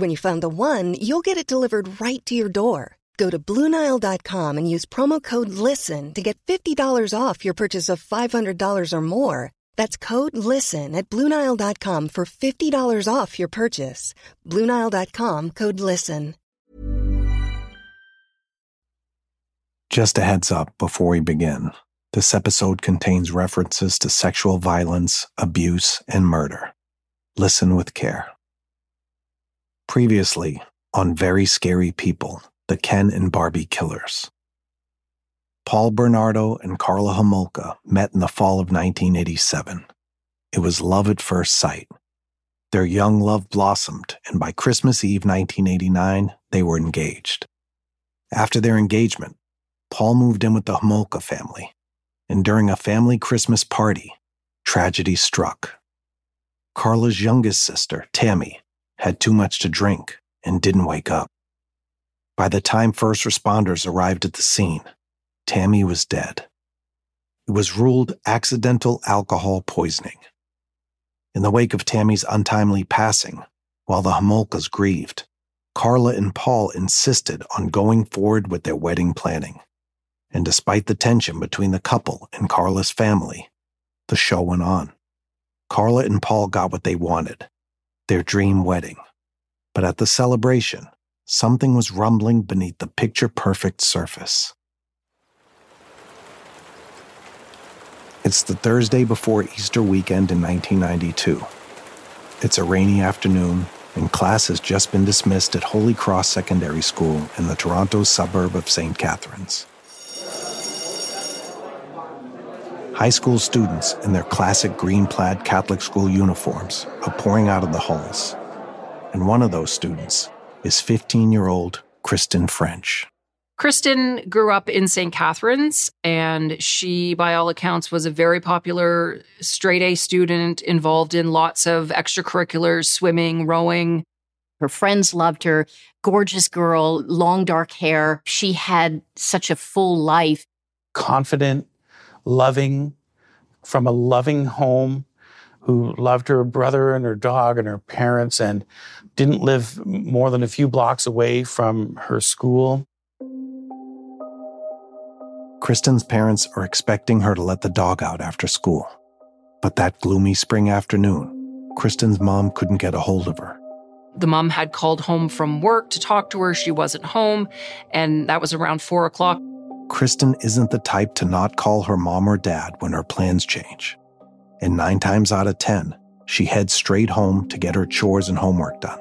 When you find the one, you'll get it delivered right to your door. Go to Bluenile.com and use promo code LISTEN to get $50 off your purchase of $500 or more. That's code LISTEN at Bluenile.com for $50 off your purchase. Bluenile.com code LISTEN. Just a heads up before we begin. This episode contains references to sexual violence, abuse, and murder. Listen with care. Previously, on Very Scary People, the Ken and Barbie Killers. Paul Bernardo and Karla Homolka met in the fall of 1987. It was love at first sight. Their young love blossomed, and by Christmas Eve 1989, they were engaged. After their engagement, Paul moved in with the Homolka family, and during a family Christmas party, tragedy struck. Karla's youngest sister, Tammy, had too much to drink and didn't wake up. By the time first responders arrived at the scene, Tammy was dead. It was ruled accidental alcohol poisoning. In the wake of Tammy's untimely passing, while the Homolkas grieved, Karla and Paul insisted on going forward with their wedding planning. And despite the tension between the couple and Karla's family, the show went on. Karla and Paul got what they wanted their dream wedding. But at the celebration, something was rumbling beneath the picture perfect surface. It's the Thursday before Easter weekend in 1992. It's a rainy afternoon, and class has just been dismissed at Holy Cross Secondary School in the Toronto suburb of St. Catharines. High school students in their classic green plaid Catholic school uniforms are pouring out of the halls. And one of those students is 15 year old Kristen French. Kristen grew up in St. Catharines, and she, by all accounts, was a very popular straight A student involved in lots of extracurriculars, swimming, rowing. Her friends loved her. Gorgeous girl, long dark hair. She had such a full life. Confident, loving, from a loving home, who loved her brother and her dog and her parents, and didn't live more than a few blocks away from her school. Kristen's parents are expecting her to let the dog out after school. But that gloomy spring afternoon, Kristen's mom couldn't get a hold of her. The mom had called home from work to talk to her. She wasn't home, and that was around four o'clock. Kristen isn't the type to not call her mom or dad when her plans change. And nine times out of 10, she heads straight home to get her chores and homework done.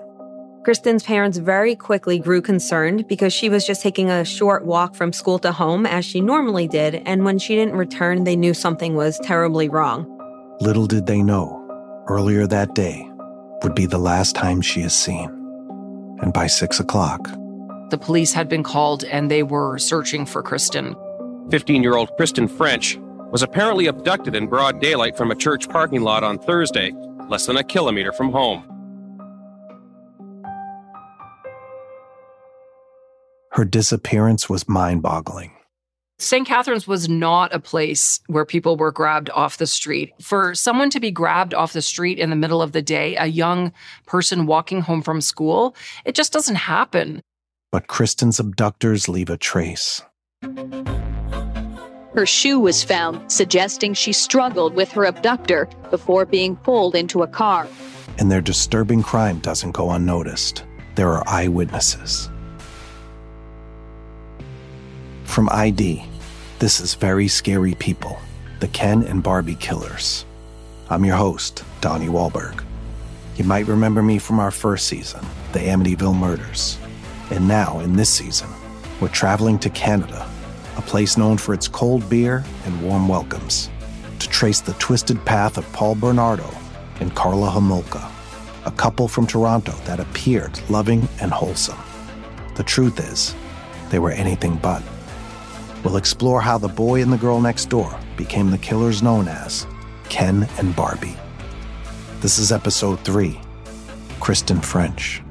Kristen's parents very quickly grew concerned because she was just taking a short walk from school to home as she normally did, and when she didn't return, they knew something was terribly wrong. Little did they know, earlier that day would be the last time she is seen. And by six o'clock, the police had been called and they were searching for Kristen. 15 year old Kristen French was apparently abducted in broad daylight from a church parking lot on Thursday, less than a kilometer from home. Her disappearance was mind boggling. St. Catharines was not a place where people were grabbed off the street. For someone to be grabbed off the street in the middle of the day, a young person walking home from school, it just doesn't happen. But Kristen's abductors leave a trace. Her shoe was found, suggesting she struggled with her abductor before being pulled into a car. And their disturbing crime doesn't go unnoticed. There are eyewitnesses. From ID, this is Very Scary People, the Ken and Barbie Killers. I'm your host, Donnie Wahlberg. You might remember me from our first season, The Amityville Murders. And now, in this season, we're traveling to Canada, a place known for its cold beer and warm welcomes, to trace the twisted path of Paul Bernardo and Karla Homolka, a couple from Toronto that appeared loving and wholesome. The truth is, they were anything but. We'll explore how the boy and the girl next door became the killers known as Ken and Barbie. This is episode three Kristen French.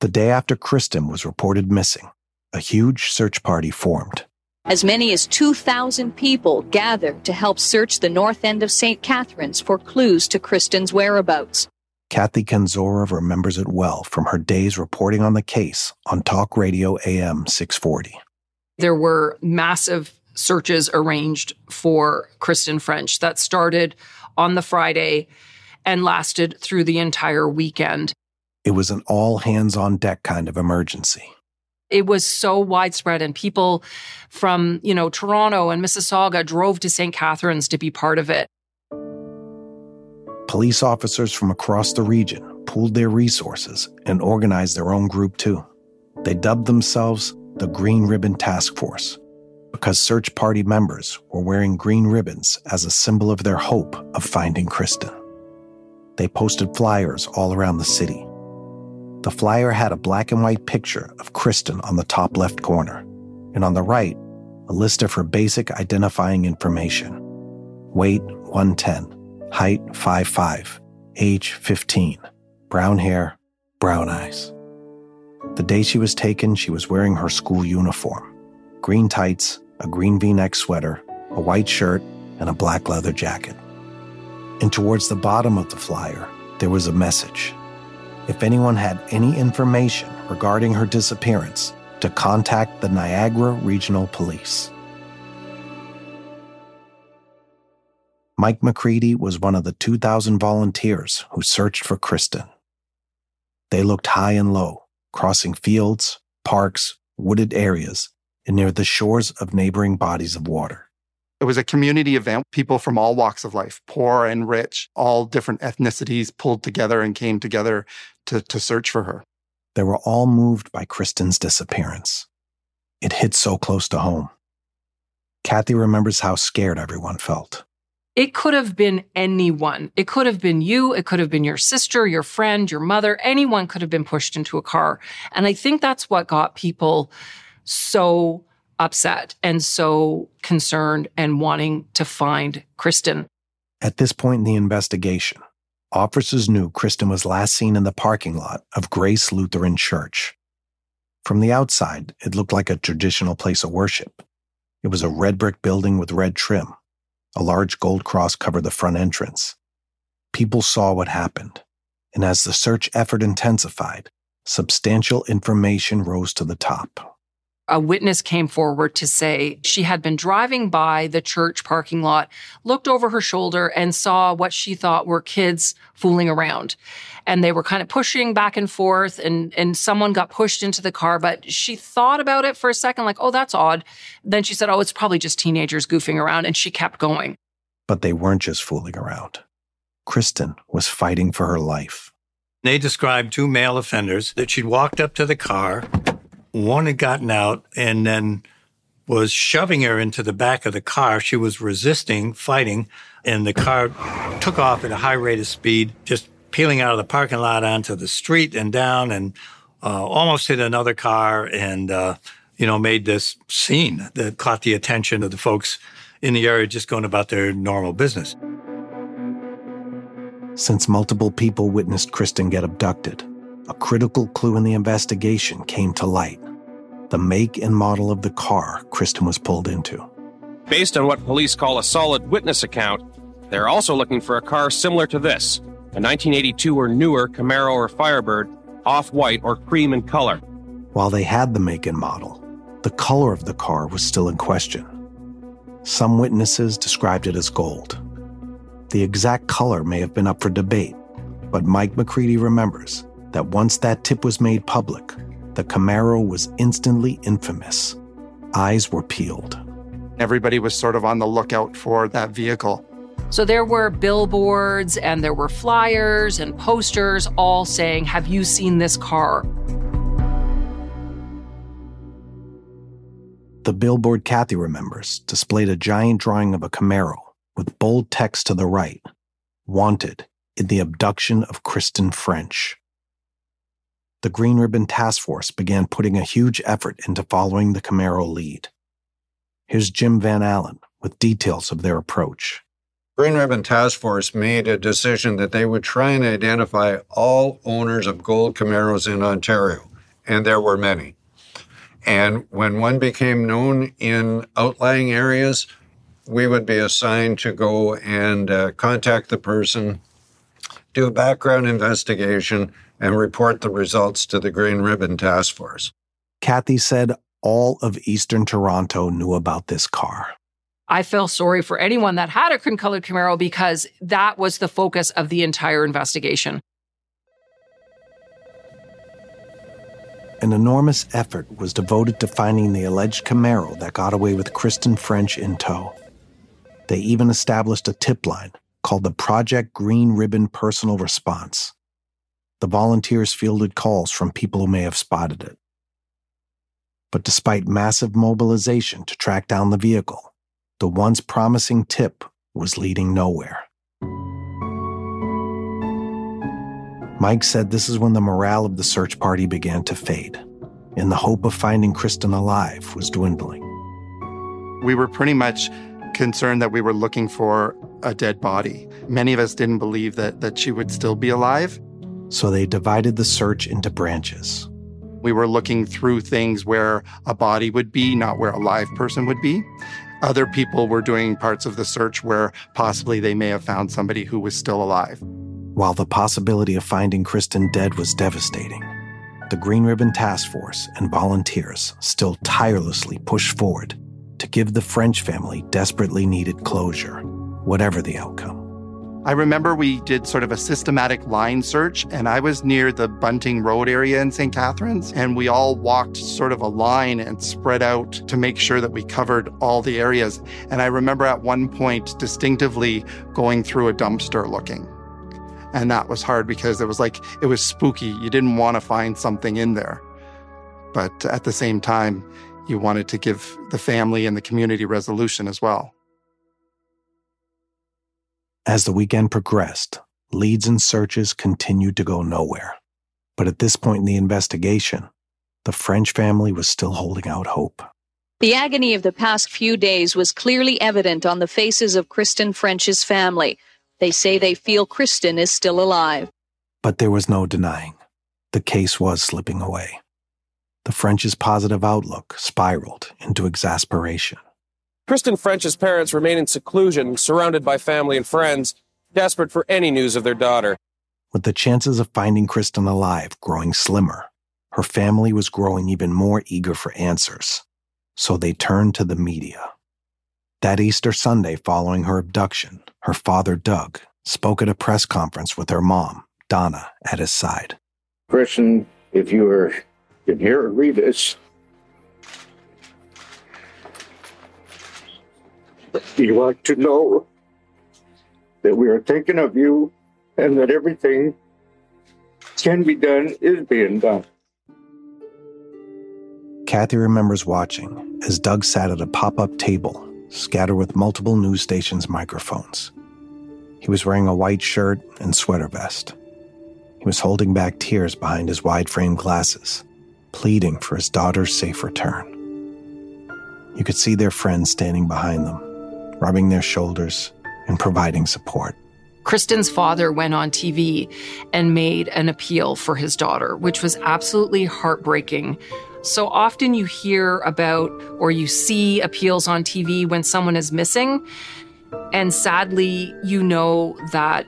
The day after Kristen was reported missing, a huge search party formed. As many as 2,000 people gathered to help search the north end of St. Catharines for clues to Kristen's whereabouts. Kathy Kenzora remembers it well from her days reporting on the case on Talk Radio AM 640. There were massive searches arranged for Kristen French that started on the Friday and lasted through the entire weekend. It was an all hands on deck kind of emergency. It was so widespread and people from, you know, Toronto and Mississauga drove to St. Catharines to be part of it. Police officers from across the region pooled their resources and organized their own group too. They dubbed themselves the Green Ribbon Task Force because search party members were wearing green ribbons as a symbol of their hope of finding Kristen. They posted flyers all around the city the flyer had a black and white picture of Kristen on the top left corner, and on the right, a list of her basic identifying information weight 110, height 5'5, age 15, brown hair, brown eyes. The day she was taken, she was wearing her school uniform green tights, a green v neck sweater, a white shirt, and a black leather jacket. And towards the bottom of the flyer, there was a message if anyone had any information regarding her disappearance, to contact the Niagara Regional Police. Mike McCready was one of the 2,000 volunteers who searched for Kristen. They looked high and low, crossing fields, parks, wooded areas, and near the shores of neighboring bodies of water. It was a community event. People from all walks of life, poor and rich, all different ethnicities pulled together and came together to, to search for her. They were all moved by Kristen's disappearance. It hit so close to home. Kathy remembers how scared everyone felt. It could have been anyone. It could have been you. It could have been your sister, your friend, your mother. Anyone could have been pushed into a car. And I think that's what got people so upset and so concerned and wanting to find Kristen. At this point in the investigation, officers knew Kristen was last seen in the parking lot of Grace Lutheran Church. From the outside, it looked like a traditional place of worship. It was a red brick building with red trim. A large gold cross covered the front entrance. People saw what happened, and as the search effort intensified, substantial information rose to the top a witness came forward to say she had been driving by the church parking lot, looked over her shoulder, and saw what she thought were kids fooling around. And they were kind of pushing back and forth, and, and someone got pushed into the car. But she thought about it for a second, like, oh, that's odd. Then she said, oh, it's probably just teenagers goofing around. And she kept going. But they weren't just fooling around. Kristen was fighting for her life. They described two male offenders that she'd walked up to the car one had gotten out and then was shoving her into the back of the car. She was resisting, fighting, and the car took off at a high rate of speed, just peeling out of the parking lot onto the street and down and uh, almost hit another car and, uh, you know, made this scene that caught the attention of the folks in the area just going about their normal business. Since multiple people witnessed Kristen get abducted, a critical clue in the investigation came to light the make and model of the car Kristen was pulled into. Based on what police call a solid witness account, they're also looking for a car similar to this a 1982 or newer Camaro or Firebird, off white or cream in color. While they had the make and model, the color of the car was still in question. Some witnesses described it as gold. The exact color may have been up for debate, but Mike McCready remembers that once that tip was made public, the Camaro was instantly infamous. Eyes were peeled. Everybody was sort of on the lookout for that vehicle. So there were billboards and there were flyers and posters all saying, Have you seen this car? The billboard Kathy remembers displayed a giant drawing of a Camaro with bold text to the right Wanted in the abduction of Kristen French the Green Ribbon Task Force began putting a huge effort into following the Camaro lead. Here's Jim Van Allen with details of their approach. Green Ribbon Task Force made a decision that they would try and identify all owners of gold Camaros in Ontario, and there were many. And when one became known in outlying areas, we would be assigned to go and uh, contact the person, do a background investigation, and report the results to the Green Ribbon Task Force. Kathy said all of Eastern Toronto knew about this car. I feel sorry for anyone that had a cream colored Camaro because that was the focus of the entire investigation. An enormous effort was devoted to finding the alleged Camaro that got away with Kristen French in tow. They even established a tip line called the Project Green Ribbon Personal Response the volunteers fielded calls from people who may have spotted it. But despite massive mobilization to track down the vehicle, the once promising tip was leading nowhere. Mike said this is when the morale of the search party began to fade, and the hope of finding Kristen alive was dwindling. We were pretty much concerned that we were looking for a dead body. Many of us didn't believe that, that she would still be alive so they divided the search into branches. We were looking through things where a body would be, not where a live person would be. Other people were doing parts of the search where possibly they may have found somebody who was still alive. While the possibility of finding Kristen dead was devastating, the Green Ribbon Task Force and volunteers still tirelessly pushed forward to give the French family desperately needed closure, whatever the outcome. I remember we did sort of a systematic line search, and I was near the Bunting Road area in St. Catharines, and we all walked sort of a line and spread out to make sure that we covered all the areas. And I remember at one point distinctively going through a dumpster looking. And that was hard because it was like, it was spooky. You didn't want to find something in there. But at the same time, you wanted to give the family and the community resolution as well. As the weekend progressed, leads and searches continued to go nowhere. But at this point in the investigation, the French family was still holding out hope. The agony of the past few days was clearly evident on the faces of Kristen French's family. They say they feel Kristen is still alive. But there was no denying. The case was slipping away. The French's positive outlook spiraled into exasperation. Kristen French's parents remain in seclusion, surrounded by family and friends, desperate for any news of their daughter. With the chances of finding Kristen alive growing slimmer, her family was growing even more eager for answers. So they turned to the media. That Easter Sunday following her abduction, her father, Doug, spoke at a press conference with her mom, Donna, at his side. Kristen, if you are can hear or read this, We want to know that we are thinking of you and that everything can be done is being done. Kathy remembers watching as Doug sat at a pop up table scattered with multiple news stations' microphones. He was wearing a white shirt and sweater vest. He was holding back tears behind his wide frame glasses, pleading for his daughter's safe return. You could see their friends standing behind them, rubbing their shoulders and providing support. Kristen's father went on TV and made an appeal for his daughter, which was absolutely heartbreaking. So often you hear about or you see appeals on TV when someone is missing. And sadly, you know that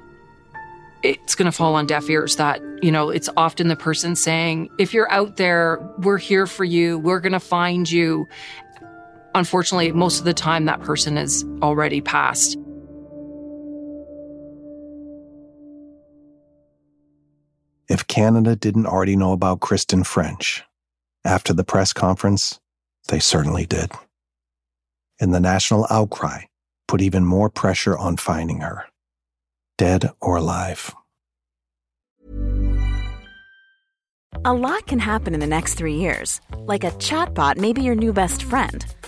it's going to fall on deaf ears that, you know, it's often the person saying, if you're out there, we're here for you, we're going to find you. Unfortunately, most of the time that person is already passed. If Canada didn't already know about Kristen French, after the press conference, they certainly did. And the national outcry put even more pressure on finding her, dead or alive. A lot can happen in the next three years. Like a chatbot may be your new best friend.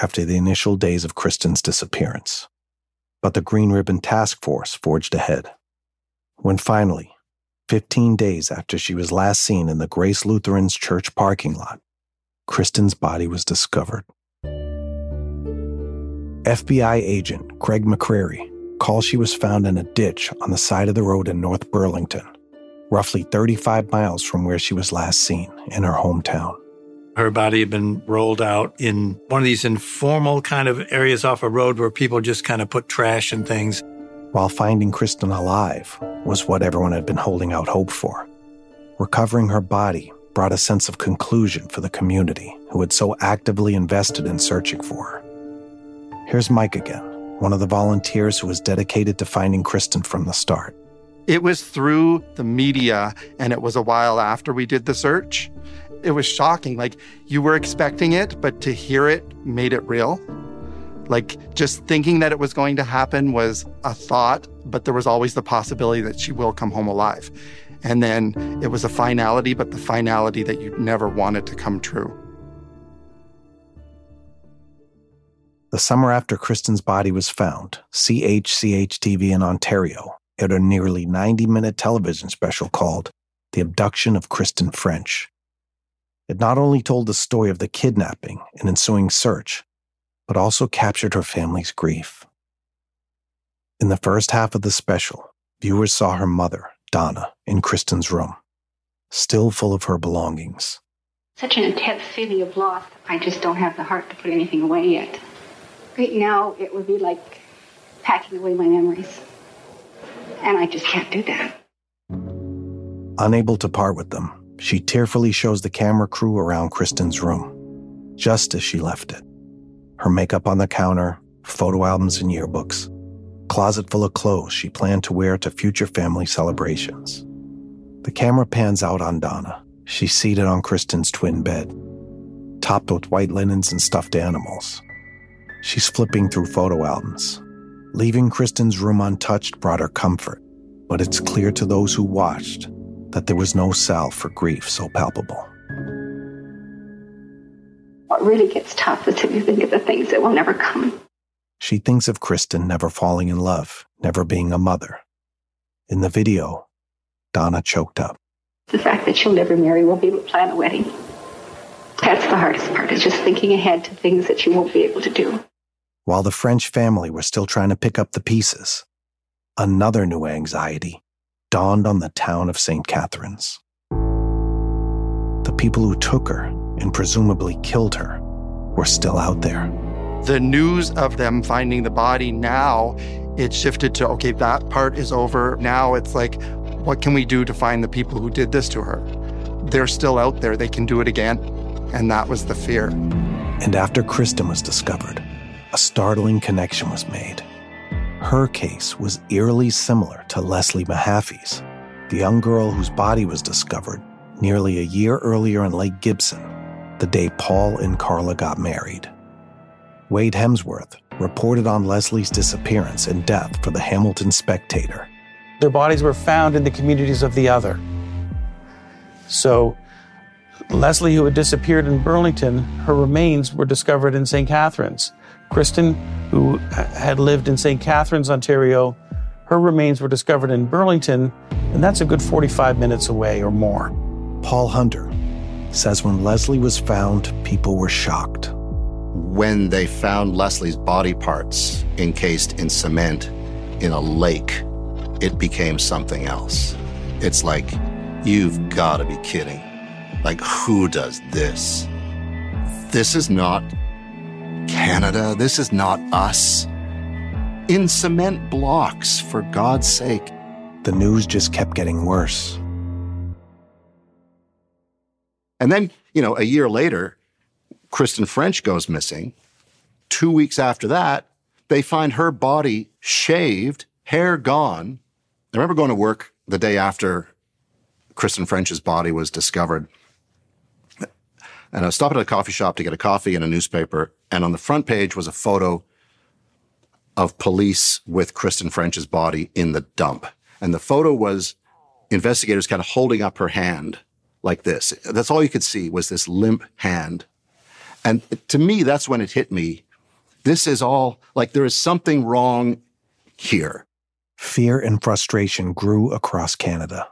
after the initial days of Kristen's disappearance. But the Green Ribbon Task Force forged ahead. When finally, 15 days after she was last seen in the Grace Lutheran's church parking lot, Kristen's body was discovered. FBI agent Gregg McCrary calls she was found in a ditch on the side of the road in North Burlington, roughly 35 miles from where she was last seen in her hometown. Her body had been rolled out in one of these informal kind of areas off a road where people just kind of put trash and things. While finding Kristen alive was what everyone had been holding out hope for. Recovering her body brought a sense of conclusion for the community who had so actively invested in searching for her. Here's Mike again, one of the volunteers who was dedicated to finding Kristen from the start. It was through the media, and it was a while after we did the search it was shocking. Like you were expecting it, but to hear it made it real. Like just thinking that it was going to happen was a thought, but there was always the possibility that she will come home alive. And then it was a finality, but the finality that you never wanted to come true. The summer after Kristen's body was found, CHCH TV in Ontario aired a nearly 90 minute television special called The Abduction of Kristen French. It not only told the story of the kidnapping and ensuing search, but also captured her family's grief. In the first half of the special, viewers saw her mother, Donna, in Kristen's room, still full of her belongings. Such an intense feeling of loss, I just don't have the heart to put anything away yet. Right now, it would be like packing away my memories. And I just can't do that. Unable to part with them, she tearfully shows the camera crew around Kristen's room, just as she left it. Her makeup on the counter, photo albums and yearbooks. closet full of clothes she planned to wear to future family celebrations. The camera pans out on Donna. She's seated on Kristen's twin bed, topped with white linens and stuffed animals. She's flipping through photo albums. Leaving Kristen's room untouched brought her comfort, but it's clear to those who watched that there was no salve for grief so palpable. What really gets tough is if you think of the things that will never come. She thinks of Kristen never falling in love, never being a mother. In the video, Donna choked up. The fact that she'll never marry, won't be able to plan a wedding. That's the hardest part, is just thinking ahead to things that she won't be able to do. While the French family were still trying to pick up the pieces, another new anxiety dawned on the town of St. Catharines. The people who took her and presumably killed her were still out there. The news of them finding the body now, it shifted to okay, that part is over. Now it's like, what can we do to find the people who did this to her? They're still out there, they can do it again. And that was the fear. And after Kristen was discovered, a startling connection was made. Her case was eerily similar to Leslie Mahaffy's, the young girl whose body was discovered nearly a year earlier in Lake Gibson, the day Paul and Karla got married. Wade Hemsworth reported on Leslie's disappearance and death for the Hamilton Spectator. Their bodies were found in the communities of the other. So, Leslie, who had disappeared in Burlington, her remains were discovered in St. Catharines. Kristen, who had lived in St. Catharines, Ontario, her remains were discovered in Burlington, and that's a good 45 minutes away or more. Paul Hunter says when Leslie was found, people were shocked. When they found Leslie's body parts encased in cement in a lake, it became something else. It's like, you've got to be kidding. Like, who does this? This is not Canada. This is not us. In cement blocks, for God's sake. The news just kept getting worse. And then, you know, a year later, Kristen French goes missing. Two weeks after that, they find her body shaved, hair gone. I remember going to work the day after Kristen French's body was discovered. And I stopping at a coffee shop to get a coffee and a newspaper. And on the front page was a photo of police with Kristen French's body in the dump. And the photo was investigators kind of holding up her hand like this. That's all you could see was this limp hand. And to me, that's when it hit me. This is all like there is something wrong here. Fear and frustration grew across Canada.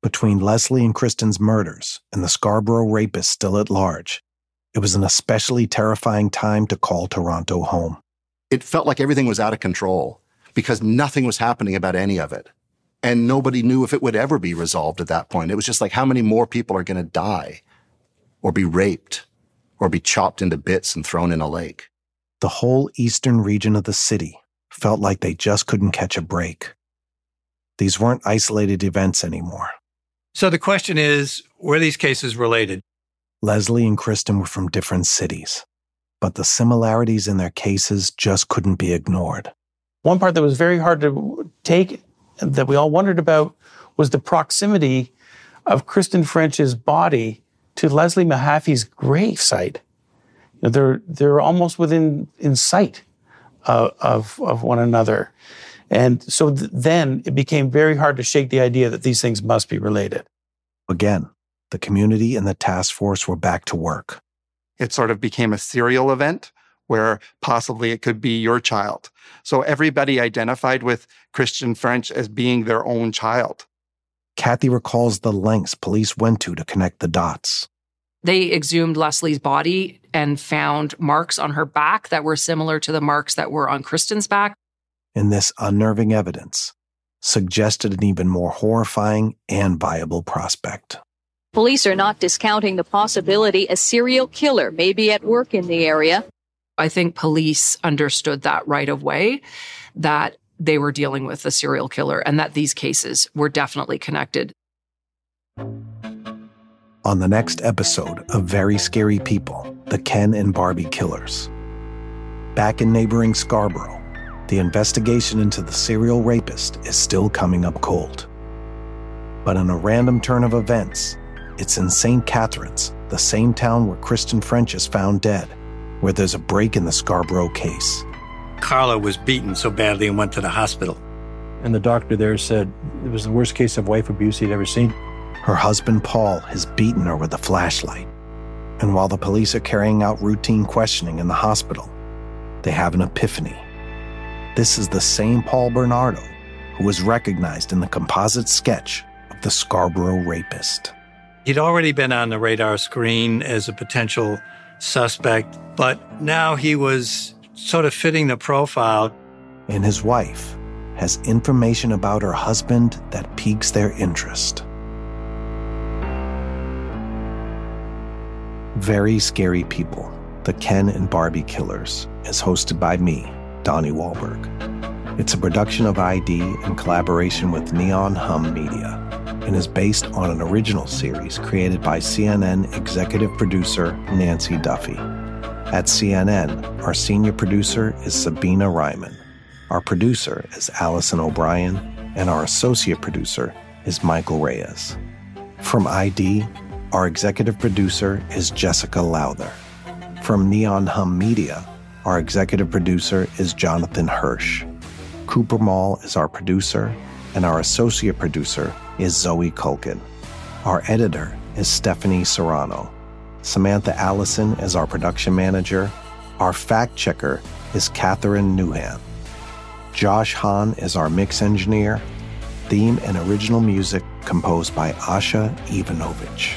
Between Leslie and Kristen's murders and the Scarborough rapist still at large, it was an especially terrifying time to call Toronto home. It felt like everything was out of control because nothing was happening about any of it. And nobody knew if it would ever be resolved at that point. It was just like, how many more people are going to die or be raped or be chopped into bits and thrown in a lake? The whole eastern region of the city felt like they just couldn't catch a break. These weren't isolated events anymore. So the question is were these cases related? Leslie and Kristen were from different cities, but the similarities in their cases just couldn't be ignored. One part that was very hard to take that we all wondered about was the proximity of Kristen French's body to Leslie Mahaffy's grave site. You know, they're they're almost within in sight of of, of one another, and so th- then it became very hard to shake the idea that these things must be related. Again, the community and the task force were back to work. It sort of became a serial event where possibly it could be your child. So everybody identified with Kristen French as being their own child. Kathy recalls the lengths police went to to connect the dots. They exhumed Leslie's body and found marks on her back that were similar to the marks that were on Kristen's back. And this unnerving evidence suggested an even more horrifying and viable prospect. Police are not discounting the possibility a serial killer may be at work in the area. I think police understood that right away that they were dealing with a serial killer and that these cases were definitely connected. On the next episode of Very Scary People, the Ken and Barbie Killers. Back in neighboring Scarborough, the investigation into the serial rapist is still coming up cold. But in a random turn of events, it's in St. Catharines, the same town where Kristen French is found dead, where there's a break in the Scarborough case. Karla was beaten so badly and went to the hospital. And the doctor there said it was the worst case of wife abuse he'd ever seen. Her husband, Paul, has beaten her with a flashlight. And while the police are carrying out routine questioning in the hospital, they have an epiphany. This is the same Paul Bernardo who was recognized in the composite sketch of the Scarborough rapist. He'd already been on the radar screen as a potential suspect, but now he was sort of fitting the profile. And his wife has information about her husband that piques their interest. Very Scary People, The Ken and Barbie Killers, is hosted by me, Donnie Wahlberg. It's a production of ID in collaboration with Neon Hum Media and is based on an original series created by CNN executive producer Nancy Duffy. At CNN, our senior producer is Sabina Ryman. Our producer is Allison O'Brien, and our associate producer is Michael Reyes. From ID, our executive producer is Jessica Lowther. From Neon Hum Media, our executive producer is Jonathan Hirsch. Cooper Mall is our producer, and our associate producer is Zoe Culkin. Our editor is Stephanie Serrano. Samantha Allison is our production manager. Our fact checker is Catherine Newham. Josh Hahn is our mix engineer. Theme and original music composed by Asha Ivanovich.